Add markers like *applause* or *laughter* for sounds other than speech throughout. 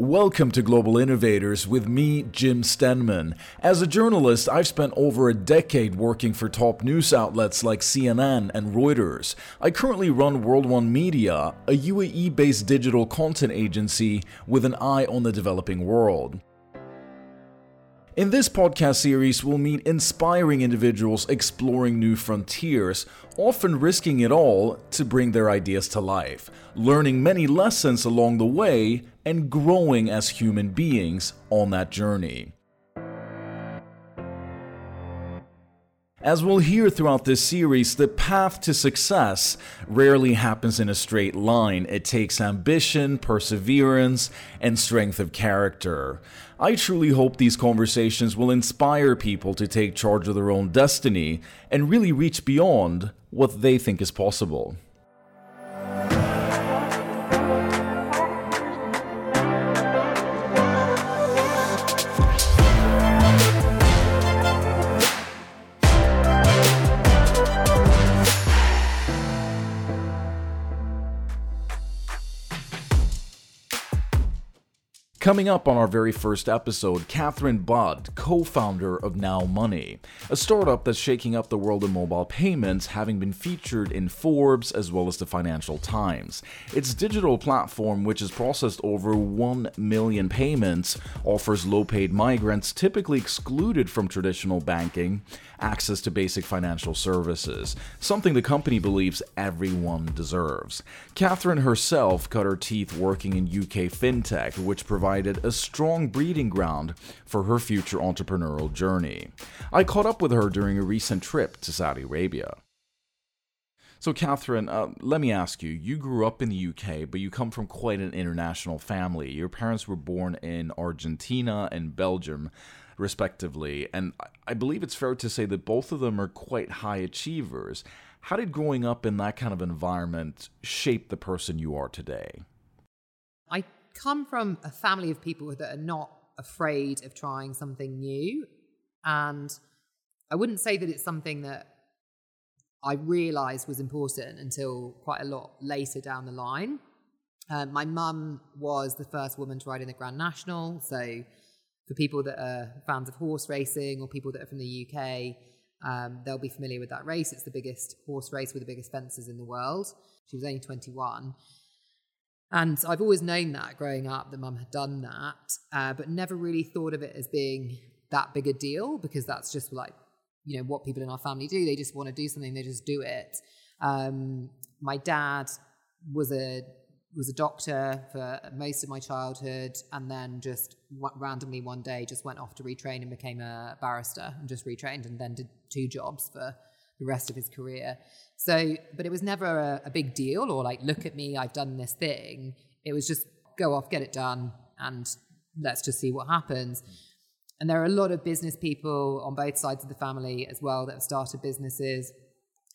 Welcome to Global Innovators with me, Jim Stenman. As a journalist, I've spent over a decade working for top news outlets like CNN and Reuters. I currently run World One Media, a UAE based digital content agency with an eye on the developing world. In this podcast series, we'll meet inspiring individuals exploring new frontiers, often risking it all to bring their ideas to life, learning many lessons along the way, and growing as human beings on that journey. As we'll hear throughout this series, the path to success rarely happens in a straight line. It takes ambition, perseverance, and strength of character. I truly hope these conversations will inspire people to take charge of their own destiny and really reach beyond what they think is possible. Coming up on our very first episode, Katharine Budd, co founder of Now Money, a startup that's shaking up the world of mobile payments, having been featured in Forbes as well as the Financial Times. Its digital platform, which has processed over 1 million payments, offers low paid migrants, typically excluded from traditional banking, access to basic financial services, something the company believes everyone deserves. Katharine herself cut her teeth working in UK fintech, which provided a strong breeding ground for her future entrepreneurial journey. I caught up with her during a recent trip to Saudi Arabia. So, Katharine, uh, let me ask you. You grew up in the UK, but you come from quite an international family. Your parents were born in Argentina and Belgium respectively. And I believe it's fair to say that both of them are quite high achievers. How did growing up in that kind of environment shape the person you are today? I come from a family of people that are not afraid of trying something new. And I wouldn't say that it's something that I realized was important until quite a lot later down the line. Um, my mum was the first woman to ride in the Grand National, so for people that are fans of horse racing or people that are from the UK, um, they'll be familiar with that race. It's the biggest horse race with the biggest fences in the world. She was only 21. And I've always known that growing up, that mum had done that, uh, but never really thought of it as being that big a deal because that's just like, you know, what people in our family do. They just want to do something, they just do it. Um, my dad was a was a doctor for most of my childhood and then just randomly one day just went off to retrain and became a barrister and just retrained and then did two jobs for the rest of his career. So, but it was never a, a big deal or like, look at me, I've done this thing. It was just go off, get it done, and let's just see what happens. And there are a lot of business people on both sides of the family as well that have started businesses,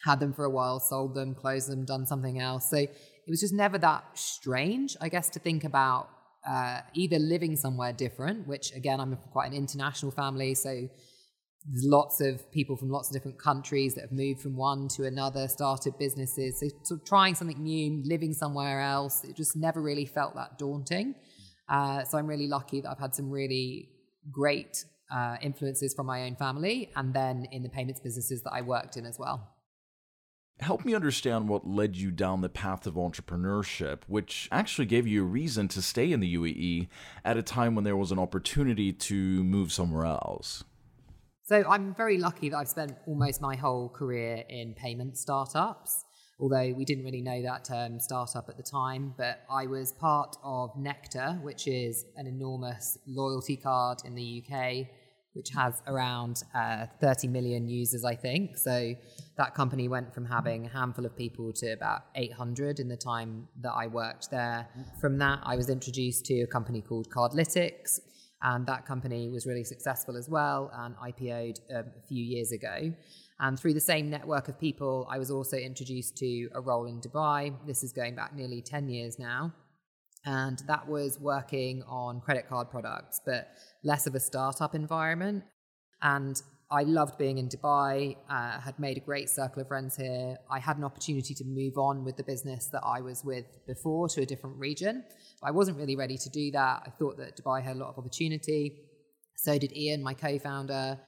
had them for a while, sold them, closed them, done something else. So it was just never that strange, I guess, to think about uh, either living somewhere different, which again, I'm quite an international family, so there's lots of people from lots of different countries that have moved from one to another, started businesses. So, sort of trying something new, living somewhere else, it just never really felt that daunting. Uh, so I'm really lucky that I've had some really great uh, influences from my own family and then in the payments businesses that I worked in as well. Help me understand what led you down the path of entrepreneurship, which actually gave you a reason to stay in the UAE at a time when there was an opportunity to move somewhere else. So I'm very lucky that I've spent almost my whole career in payment startups, although we didn't really know that term startup at the time. But I was part of Nectar, which is an enormous loyalty card in the UK which has around uh, 30 million users, I think. So that company went from having a handful of people to about 800 in the time that I worked there. From that, I was introduced to a company called Cardlytics, and that company was really successful as well and IPO'd um, a few years ago. And through the same network of people, I was also introduced to a role in Dubai. This is going back nearly 10 years now and that was working on credit card products, but less of a startup environment. And I loved being in Dubai, uh, had made a great circle of friends here. I had an opportunity to move on with the business that I was with before to a different region. I wasn't really ready to do that. I thought that Dubai had a lot of opportunity. So did Ian, my co founder.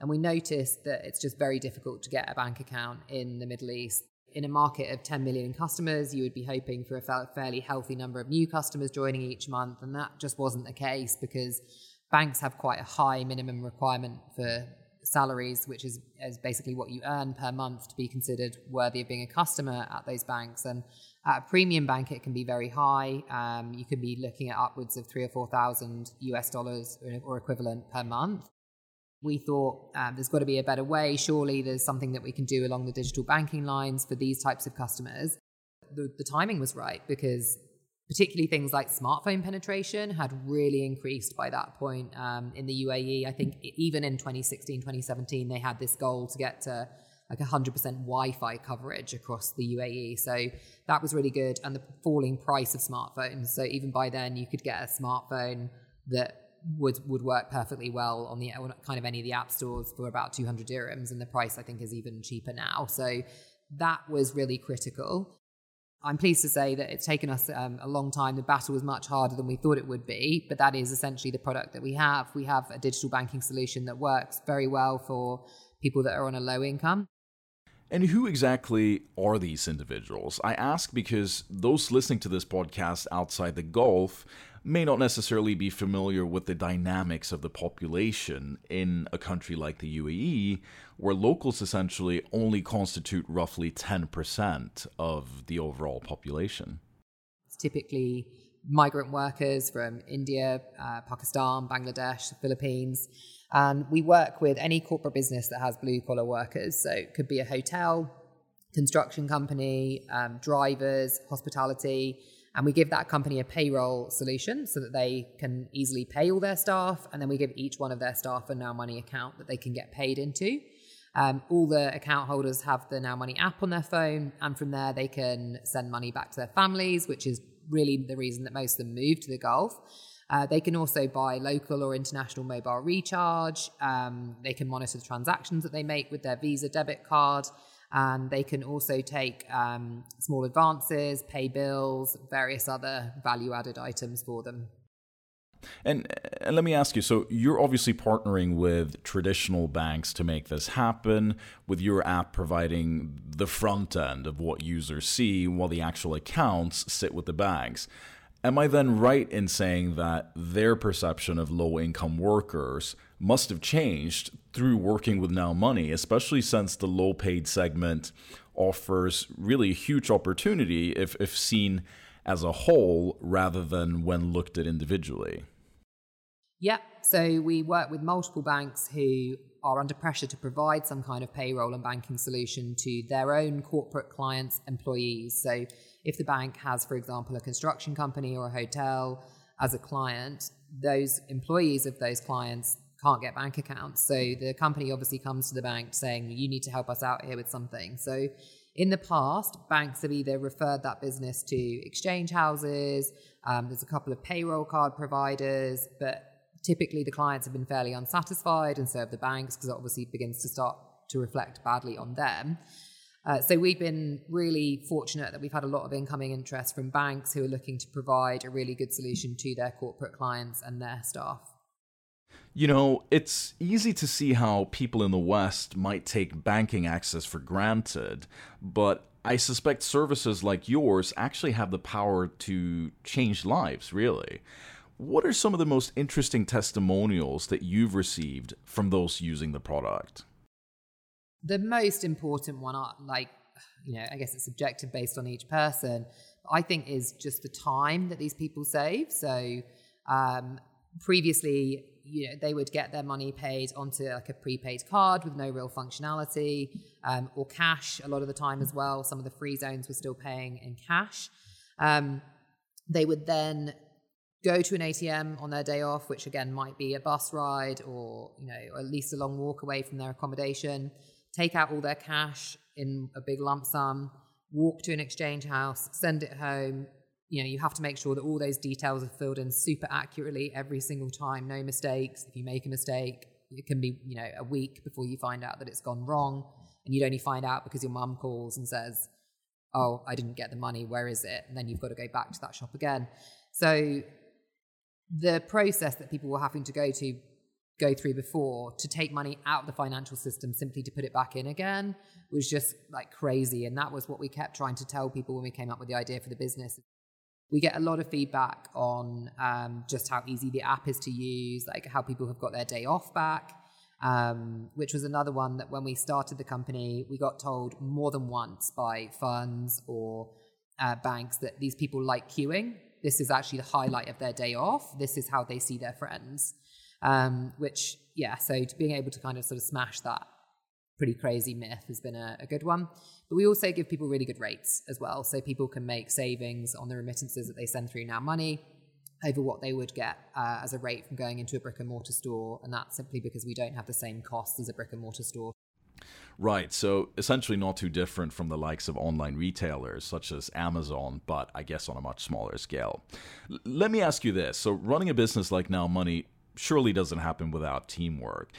And we noticed that it's just very difficult to get a bank account in the Middle East. In a market of 10 million customers, you would be hoping for a fairly healthy number of new customers joining each month. And that just wasn't the case because banks have quite a high minimum requirement for salaries, which is, is basically what you earn per month to be considered worthy of being a customer at those banks. And at a premium bank, it can be very high. Um, you could be looking at upwards of three or four thousand US dollars or equivalent per month. We thought um, there's got to be a better way. Surely there's something that we can do along the digital banking lines for these types of customers. The, the timing was right because particularly things like smartphone penetration had really increased by that point um, in the UAE. I think even in 2016, 2017, they had this goal to get to like 100% Wi-Fi coverage across the UAE. So that was really good. And the falling price of smartphones. So even by then, you could get a smartphone that would would work perfectly well on the kind of any of the app stores for about 200 dirhams, and the price I think is even cheaper now. So that was really critical. I'm pleased to say that it's taken us um, a long time. The battle was much harder than we thought it would be, but that is essentially the product that we have. We have a digital banking solution that works very well for people that are on a low income. And who exactly are these individuals? I ask because those listening to this podcast outside the Gulf may not necessarily be familiar with the dynamics of the population in a country like the UAE, where locals essentially only constitute roughly 10% of the overall population. It's typically migrant workers from India, uh, Pakistan, Bangladesh, Philippines. And we work with any corporate business that has blue collar workers. So it could be a hotel, construction company, um, drivers, hospitality and we give that company a payroll solution so that they can easily pay all their staff. And then we give each one of their staff a Now Money account that they can get paid into. Um, all the account holders have the Now Money app on their phone, and from there they can send money back to their families, which is really the reason that most of them move to the Gulf. Uh, they can also buy local or international mobile recharge. Um, they can monitor the transactions that they make with their Visa debit card and they can also take um, small advances, pay bills, various other value added items for them. And, and, let me ask you so you're obviously partnering with traditional banks to make this happen, with your app providing the front end of what users see while the actual accounts sit with the banks. Am I then right in saying that their perception of low income workers must have changed through working with Now Money, especially since the low paid segment offers really a huge opportunity if, if seen as a whole rather than when looked at individually? Yeah, so we work with multiple banks who are under pressure to provide some kind of payroll and banking solution to their own corporate clients' employees. So if the bank has, for example, a construction company or a hotel as a client, those employees of those clients can't get bank accounts. So the company obviously comes to the bank saying, you need to help us out here with something. So in the past, banks have either referred that business to exchange houses, um, there's a couple of payroll card providers, but typically the clients have been fairly unsatisfied, and so have the banks, because it obviously begins to start to reflect badly on them. Uh, so we've been really fortunate that we've had a lot of incoming interest from banks who are looking to provide a really good solution to their corporate clients and their staff. You know, it's easy to see how people in the West might take banking access for granted, but I suspect services like yours actually have the power to change lives, really. What are some of the most interesting testimonials that you've received from those using the product? The most important one, like, you know, I guess it's subjective based on each person, I think is just the time that these people save. So, um, previously, you know, they would get their money paid onto like a prepaid card with no real functionality um, or cash a lot of the time as well. Some of the free zones were still paying in cash. Um, they would then go to an ATM on their day off, which again might be a bus ride or you know at least a long walk away from their accommodation. Take out all their cash in a big lump sum, walk to an exchange house, send it home. You know, you have to make sure that all those details are filled in super accurately every single time, no mistakes. If you make a mistake, it can be, you know, a week before you find out that it's gone wrong. And you'd only find out because your mum calls and says, Oh, I didn't get the money. Where is it? And then you've got to go back to that shop again. So the process that people were having to go to go through before to take money out of the financial system simply to put it back in again was just like crazy. And that was what we kept trying to tell people when we came up with the idea for the business. We get a lot of feedback on um, just how easy the app is to use, like how people have got their day off back, um, which was another one that when we started the company, we got told more than once by funds or uh, banks that these people like queuing. This is actually the highlight of their day off. This is how they see their friends. Um, which, yeah, so to being able to kind of sort of smash that pretty crazy myth has been a, a, good one. But we also give people really good rates as well. So people can make savings on the remittances that they send through now money over what they would get uh, as a rate from going into a brick and mortar store. And that's simply because we don't have the same costs as a brick and mortar store. Right, so essentially not too different from the likes of online retailers such as Amazon, but I guess on a much smaller scale. L- let me ask you this. So, running a business like Now Money surely doesn't happen without teamwork.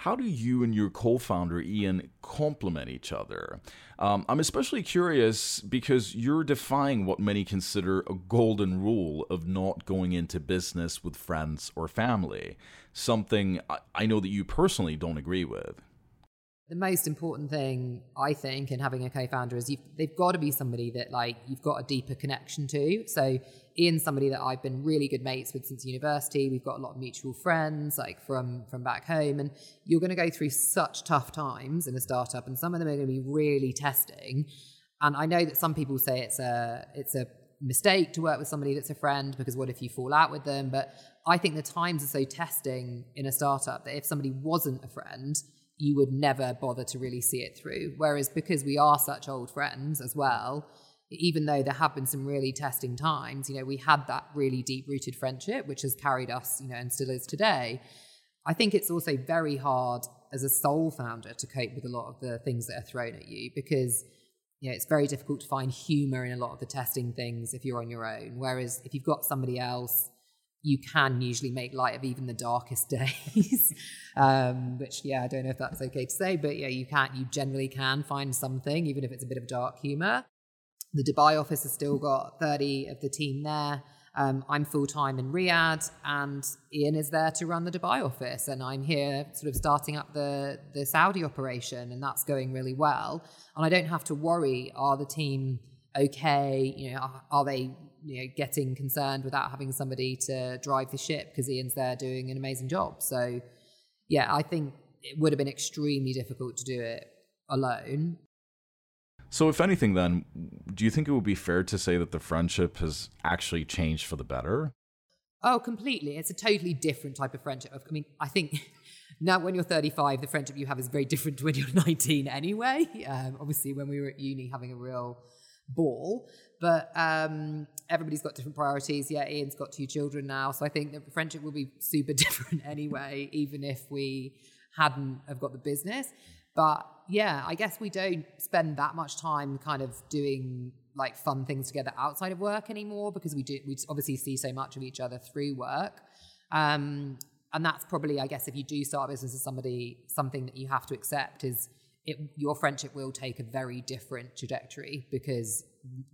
How do you and your co founder, Ian, complement each other? Um, I'm especially curious because you're defying what many consider a golden rule of not going into business with friends or family, something I know that you personally don't agree with the most important thing I think in having a co-founder is they've got to be somebody that like you've got a deeper connection to. So Ian's somebody that I've been really good mates with since university. We've got a lot of mutual friends like from from back home, and you're going to go through such tough times in a startup, and some of them are going to be really testing. And I know that some people say it's a it's a mistake to work with somebody that's a friend because what if you fall out with them? But I think the times are so testing in a startup that if somebody wasn't a friend you would never bother to really see it through. Whereas because we are such old friends as well, even though there have been some really testing times, you know, we had that really deep rooted friendship, which has carried us, you know, and still is today. I think it's also very hard as a sole founder to cope with a lot of the things that are thrown at you because you know, it's very difficult to find humor in a lot of the testing things if you're on your own. Whereas if you've got somebody else you can usually make light of even the darkest *laughs* days. um, which, yeah, I don't know if that's okay to say, but yeah, you can. You generally can find something, even if it's a bit of dark humor. The Dubai office has still got 30 of the team there. Um, I'm full time in Riyadh, and Ian is there to run the Dubai office, and I'm here sort of starting up the the Saudi operation, and that's going really well. And I don't have to worry: are the team okay? You know, are, are they you know getting concerned without having somebody to drive the ship because Ian's there doing an amazing job. So yeah, I think it would have been extremely difficult to do it alone. So, if anything, then, do you think it would be fair to say that the friendship has actually changed for the better? Oh, completely. It's a totally different type of friendship. I mean, I think *laughs* now when you're 35, the friendship you have is very different to when you're *laughs* 19 anyway. Um, obviously, when we were at uni having a real ball. But um, everybody's got different priorities. Yeah, Ian's got two children now, so I think the friendship will be super *laughs* different anyway, even if we hadn't have got the business. But yeah, I guess we don't spend that much time kind of doing like fun things together outside of work anymore because we do we obviously see so much of each other through work. Um, and that's probably, I guess, if you do start a business as somebody, something that you have to accept is it, your friendship will take a very different trajectory because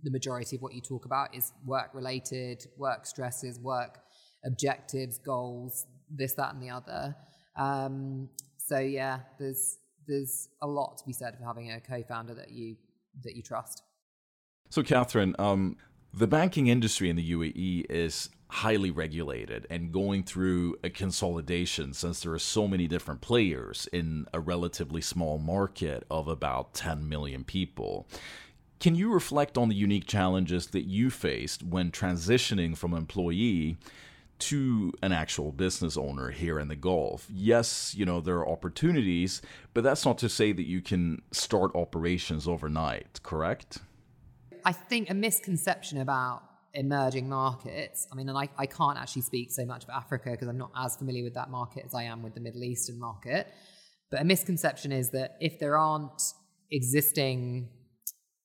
the majority of what you talk about is work related, work stresses, work objectives, goals, this, that, and the other. Um, so yeah, there's there's a lot to be said for having a co-founder that you that you trust. So, Katharine, um, the banking industry in the UAE is highly regulated and going through a consolidation since there are so many different players in a relatively small market of about 10 million people. Can you reflect on the unique challenges that you faced when transitioning from employee to an actual business owner here in the Gulf? Yes, you know, there are opportunities, but that's not to say that you can start operations overnight, correct? I think a misconception about emerging markets. I mean, and I, I can't actually speak so much of Africa because I'm not as familiar with that market as I am with the Middle Eastern market. But a misconception is that if there aren't existing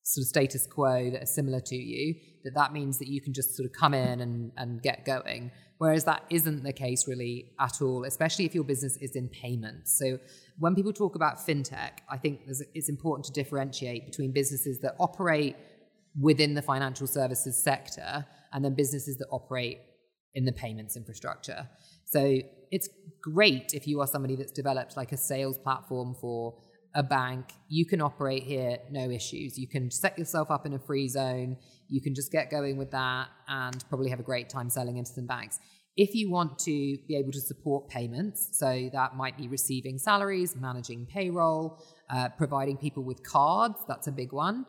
sort of status quo that are similar to you, that that means that you can just sort of come in and, and get going. Whereas that isn't the case really at all, especially if your business is in payments. So when people talk about fintech, I think it's important to differentiate between businesses that operate within the financial services sector and then businesses that operate in the payments infrastructure. So it's great if you are somebody that's developed like a sales platform for a bank. You can operate here, no issues. You can set yourself up in a free zone. You can just get going with that and probably have a great time selling into some banks. If you want to be able to support payments, so that might be receiving salaries, managing payroll, uh, providing people with cards, that's a big one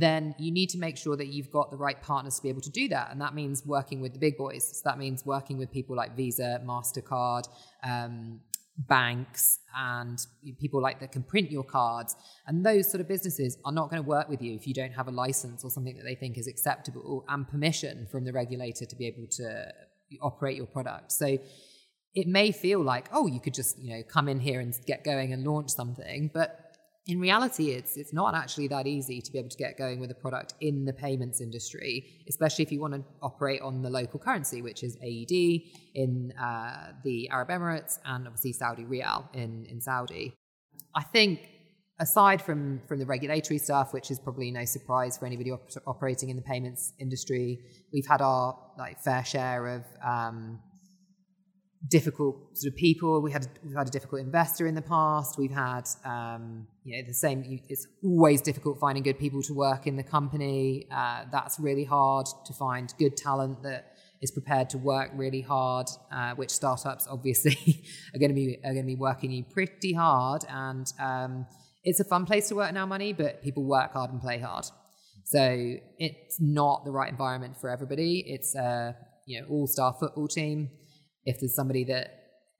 then you need to make sure that you've got the right partners to be able to do that. And that means working with the big boys. So that means working with people like Visa, MasterCard, um, banks, and people like that can print your cards. And those sort of businesses are not going to work with you if you don't have a license or something that they think is acceptable and permission from the regulator to be able to operate your product. So it may feel like, oh, you could just, you know, come in here and get going and launch something. But in reality, it's it's not actually that easy to be able to get going with a product in the payments industry, especially if you want to operate on the local currency, which is AED in uh, the Arab Emirates and obviously Saudi Riyal in in Saudi. I think aside from from the regulatory stuff, which is probably no surprise for anybody op- operating in the payments industry, we've had our like fair share of um, difficult sort of people. We had we've had a difficult investor in the past. We've had um, you know the same. It's always difficult finding good people to work in the company. Uh, that's really hard to find good talent that is prepared to work really hard. Uh, which startups obviously *laughs* are going to be are going to be working you pretty hard, and um, it's a fun place to work now, money. But people work hard and play hard. So it's not the right environment for everybody. It's a you know all star football team if there's somebody that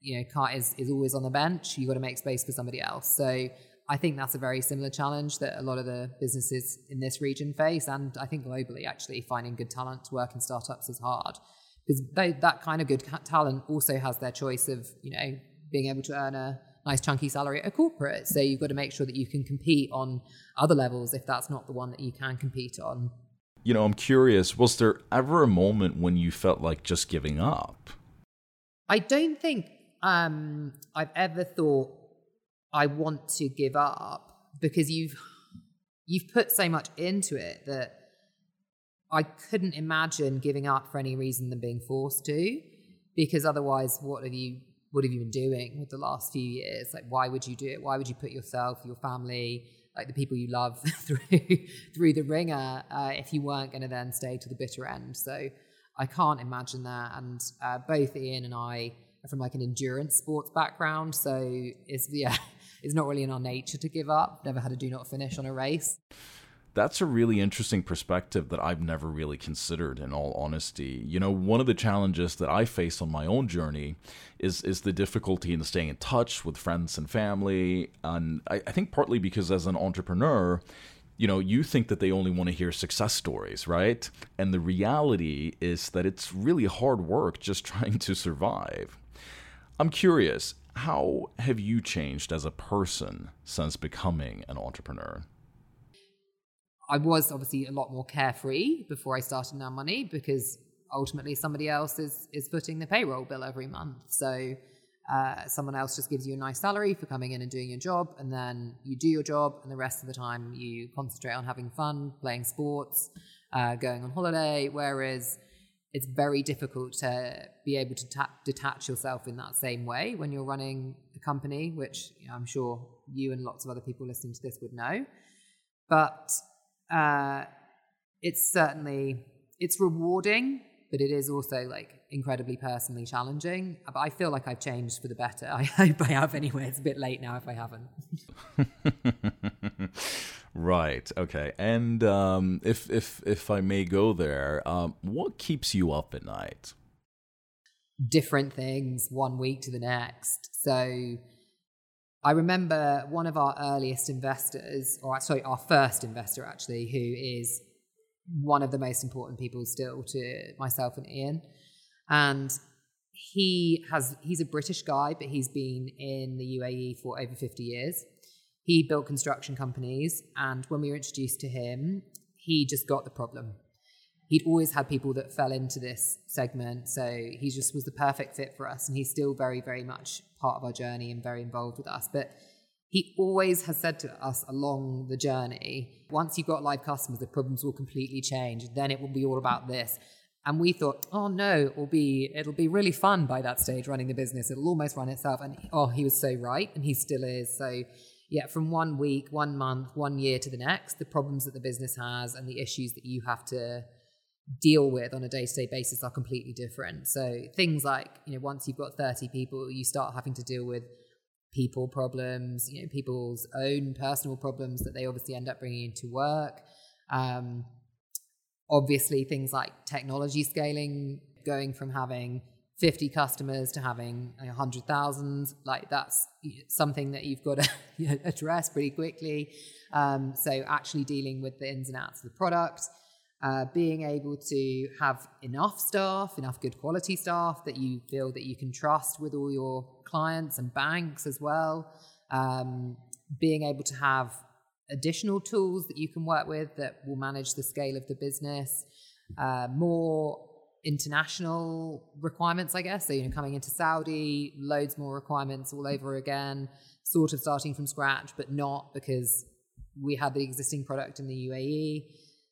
you know can't, is is always on the bench, you've got to make space for somebody else. So I think that's a very similar challenge that a lot of the businesses in this region face, and I think globally, actually, finding good talent to work in startups is hard because that kind of good talent also has their choice of you know being able to earn a nice chunky salary at a corporate. So you've got to make sure that you can compete on other levels if that's not the one that you can compete on. You know, I'm curious, was there ever a moment when you felt like just giving up? I don't think um, I've ever thought I want to give up because you've you've put so much into it that I couldn't imagine giving up for any reason than being forced to. Because otherwise, what have you what have you been doing with the last few years? Like, why would you do it? Why would you put yourself, your family, like the people you love *laughs* through through the ringer uh, if you weren't going to then stay to the bitter end? So I can't imagine that. And uh, both Ian and I are from like an endurance sports background, so it's yeah, *laughs* it's not really in our nature to give up. Never had a do not finish on a race. That's a really interesting perspective that I've never really considered in all honesty. You know, one of the challenges that I face on my own journey is is the difficulty in staying in touch with friends and family. And I, I think partly because as an entrepreneur, you know, you think that they only want to hear success stories, right? And the reality is that it's really hard work just *laughs* trying to survive. I'm curious, how have you changed as a person since becoming an entrepreneur? I was obviously a lot more carefree before I started Now Money because ultimately somebody else is is footing the payroll bill every month. So uh, someone else just gives you a nice salary for coming in and doing your job, and then you do your job, and the rest of the time you concentrate on having fun, playing sports, uh, going on holiday. Whereas it's very difficult to be able to ta- detach yourself in that same way when you're running a company, which you know, I'm sure you and lots of other people listening to this would know. But uh, it's certainly it's rewarding, but it is also like incredibly personally challenging. But I feel like I've changed for the better. *laughs* I hope I have anyway. It's a bit late now if I haven't. *laughs* right. Okay. And um, if if if I may go there, um, what keeps you up at night? Different things, one week to the next. So. I remember one of our earliest investors, or sorry, our first investor actually, who is one of the most important people still to myself and Ian and he has he's a British guy, but he's been in the UAE for over 50 years. He built construction companies, and when we were introduced to him, he just got the problem. he'd always had people that fell into this segment. So he just was the perfect fit for us. And he's still very, very much part of our journey and very involved with us. But he always has said to us along the journey once you've got live customers, the problems will completely change. Then it will be all about this. And we thought, oh no, it will be it'll be really fun by that stage running the business. It'll almost run itself. And oh, he was so right, and he still is. So yeah, from one week, one month, one year to the next, the problems that the business has and the issues that you have to deal with on a day-to-day basis are completely different. So things like, you know, once you've got 30 people, you start having to deal with people problems, you know, people's own personal problems that they obviously end up bringing into work. Um, obviously, things like technology scaling, going from having 50 customers to having 100,000, like that's something that you've got to *laughs* address pretty quickly. Um, so, actually dealing with the ins and outs of the product. Uh, being able to have enough staff, enough good quality staff that you feel that you can trust with all your clients and banks as well. Um, being able to have additional tools that you can work with that will manage the scale of the business. Uh, more international requirements, I guess. So, you know, coming into Saudi, loads more requirements all over again, sort of starting from scratch, but not because we had the existing product in the UAE.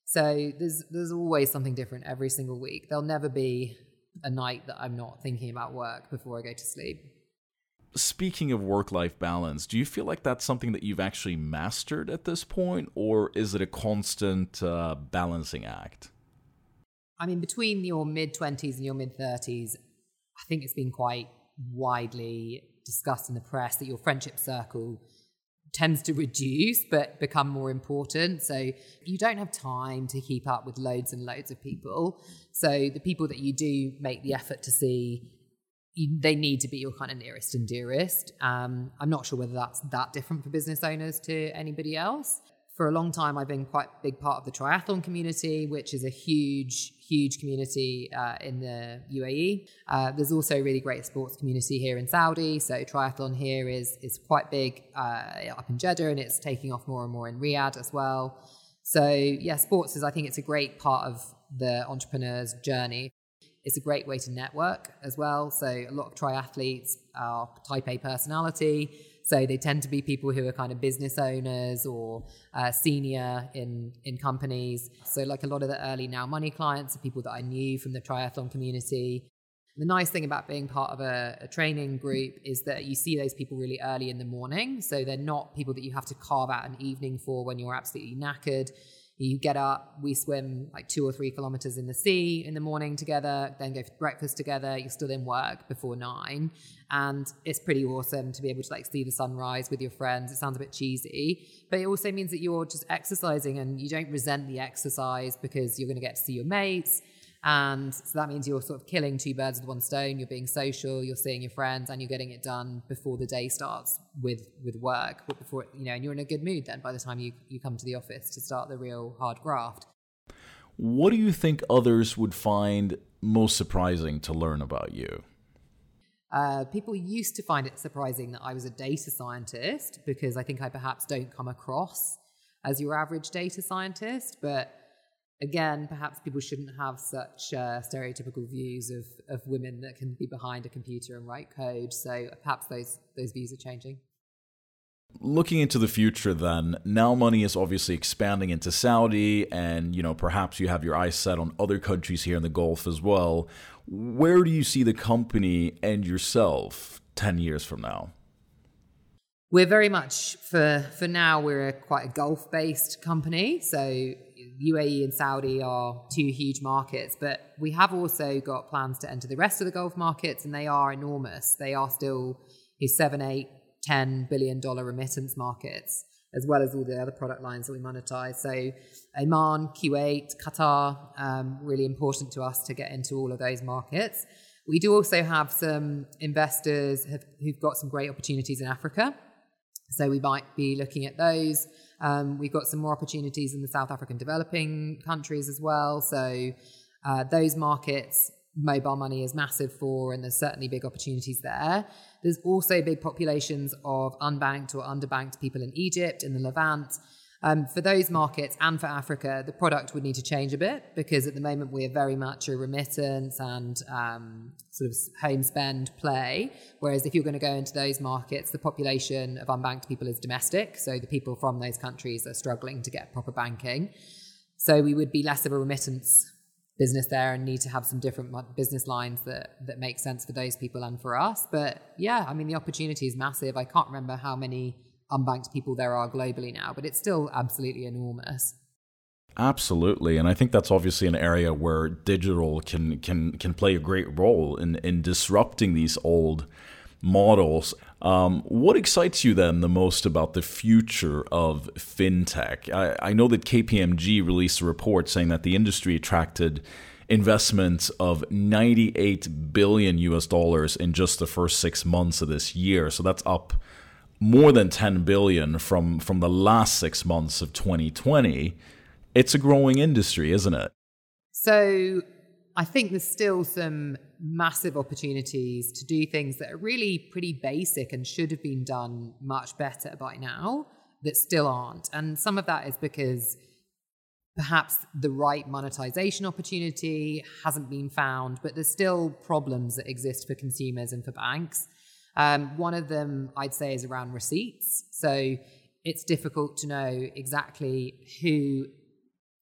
So there's there's always something different every single week. There'll never be a night that I'm not thinking about work before I go to sleep. Speaking of work life balance, do you feel like that's something that you've actually mastered at this point, or is it a constant uh, balancing act? I mean, between your mid 20s and your mid 30s, I think it's been quite widely discussed in the press that your friendship circle tends to reduce but become more important. So you don't have time to keep up with loads and loads of people. So the people that you do make the effort to see, they need to be your kind of nearest and dearest. Um, I'm not sure whether that's that different for business owners to anybody else for a long time, I've been quite a big part of the triathlon community, which is a huge, huge community uh, in the UAE. Uh, there's also a really great sports community here in Saudi. So triathlon here is is quite big uh, up in Jeddah, and it's taking off more and more in Riyadh as well. So yeah, sports is I think it's a great part of the entrepreneur's journey. It's a great way to network as well. So a lot of triathletes are type A personality so they tend to be people who are kind of business owners or uh, senior in in companies. So like a lot of the early now money clients are people that I knew from the triathlon community. The nice thing about being part of a, a, training group is that you see those people really early in the morning. So they're not people that you have to carve out an evening for when you're absolutely knackered. You get up, we swim like two or three kilometers in the sea in the morning together, then go for breakfast together. You're still in work before nine. And it's pretty awesome to be able to like see the sunrise with your friends. It sounds a bit cheesy, but it also means that you're just exercising and you don't resent the exercise because you're going to get to see your mates and so that means you're sort of killing two birds with one stone. You're being social, you're seeing your friends, and you're getting it done before the day starts with with work. But before you know, and you're in a good mood then by the time you, you come to the office to start the real hard graft. What do you think others would find most surprising to learn about you? Uh, people used to find it surprising that I was a data scientist because I think I perhaps don't come across as your average data scientist, but again, perhaps people shouldn't have such uh, stereotypical views of, of women that can be behind a computer and write code. So perhaps those those views are changing. Looking into the future, then, now money is obviously expanding into Saudi, and you know perhaps you have your eyes set on other countries here in the Gulf as well. Where do you see the company and yourself ten years from now? We're very much for for now. We're a, quite a Gulf based company, so UAE and Saudi are two huge markets, but we have also got plans to enter the rest of the Gulf markets, and they are enormous. They are still seven, eight, ten billion dollar remittance markets, as well as all the other product lines that we monetize. So, Oman, Kuwait, Qatar, um, really important to us to get into all of those markets. We do also have some investors have, who've got some great opportunities in Africa. So we might be looking at those. Um, we've got some more opportunities in the South African developing countries as well. So uh, those markets, mobile money is massive for, and there's certainly big opportunities there. There's also big populations of unbanked or underbanked people in Egypt, in the Levant. Um, for those markets and for Africa, the product would need to change a bit because at the moment we are very much a remittance and um, sort of home spend play. Whereas if you're going to go into those markets, the population of unbanked people is domestic. So the people from those countries are struggling to get proper banking. So we would be less of a remittance business there and need to have some different business lines that that make sense for those people and for us. But yeah, I mean the opportunity is massive. I can't remember how many unbanked people there are globally now, but it's still absolutely enormous. Absolutely, and I think that's obviously an area where digital can can can play a great role in in disrupting these old models. Um, what excites you then the most about the future of fintech? I, I know that KPMG released a report saying that the industry attracted investments of 98 billion US dollars in just the first six months of this year. So that's up more than 10 billion from from the last 6 months of 2020 it's a growing industry isn't it? So i think there's still some massive opportunities to do things that are really pretty basic and should have been done much better by now that still aren't. And some of that is because perhaps the right monetization opportunity hasn't been found but there's still problems that exist for consumers and for banks um, one of them, I'd say, is around receipts. So it's difficult to know exactly who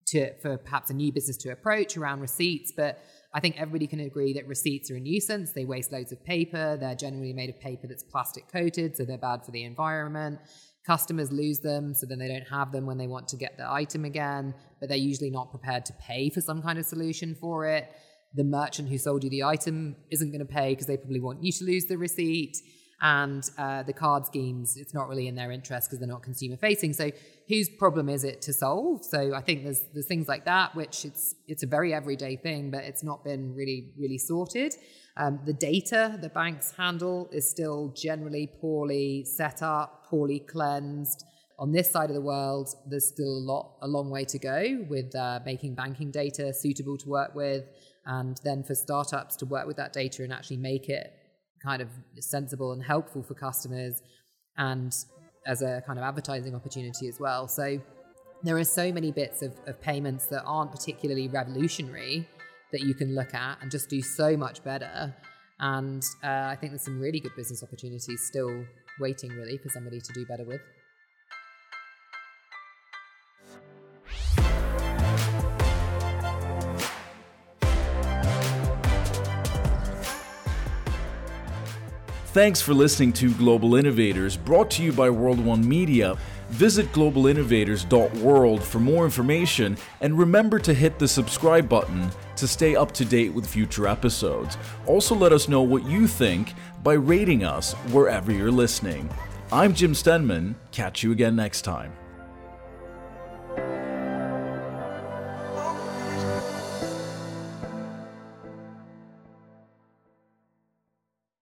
to for perhaps a new business to approach around receipts, but I think everybody can agree that receipts are a nuisance. They waste loads of paper. They're generally made of paper that's plastic coated, so they're bad for the environment. Customers lose them, so then they don't have them when they want to get the item again, but they're usually not prepared to pay for some kind of solution for it the merchant who sold you the item isn't going to pay because they probably want you to lose the receipt. And uh, the card schemes, it's not really in their interest because they're not consumer facing. So, whose problem is it to solve? So, I think there's there's things like that, which it's it's a very everyday thing, but it's not been really really sorted. Um, the data the banks handle is still generally poorly set up, poorly cleansed on this side of the world, there's still a lot, a long way to go with uh, making banking data suitable to work with and then for startups to work with that data and actually make it kind of sensible and helpful for customers and as a kind of advertising opportunity as well. So there are so many bits of, of payments that aren't particularly revolutionary that you can look at and just do so much better. And uh, I think there's some really good business opportunities still waiting, really, for somebody to do better with. Thanks for listening to Global Innovators, brought to you by World One Media. Visit globalinnovators.world for more information and remember to hit the subscribe button to stay up to date with future episodes. Also, let us know what you think by rating us wherever you're listening. I'm Jim Stenman. Catch you again next time.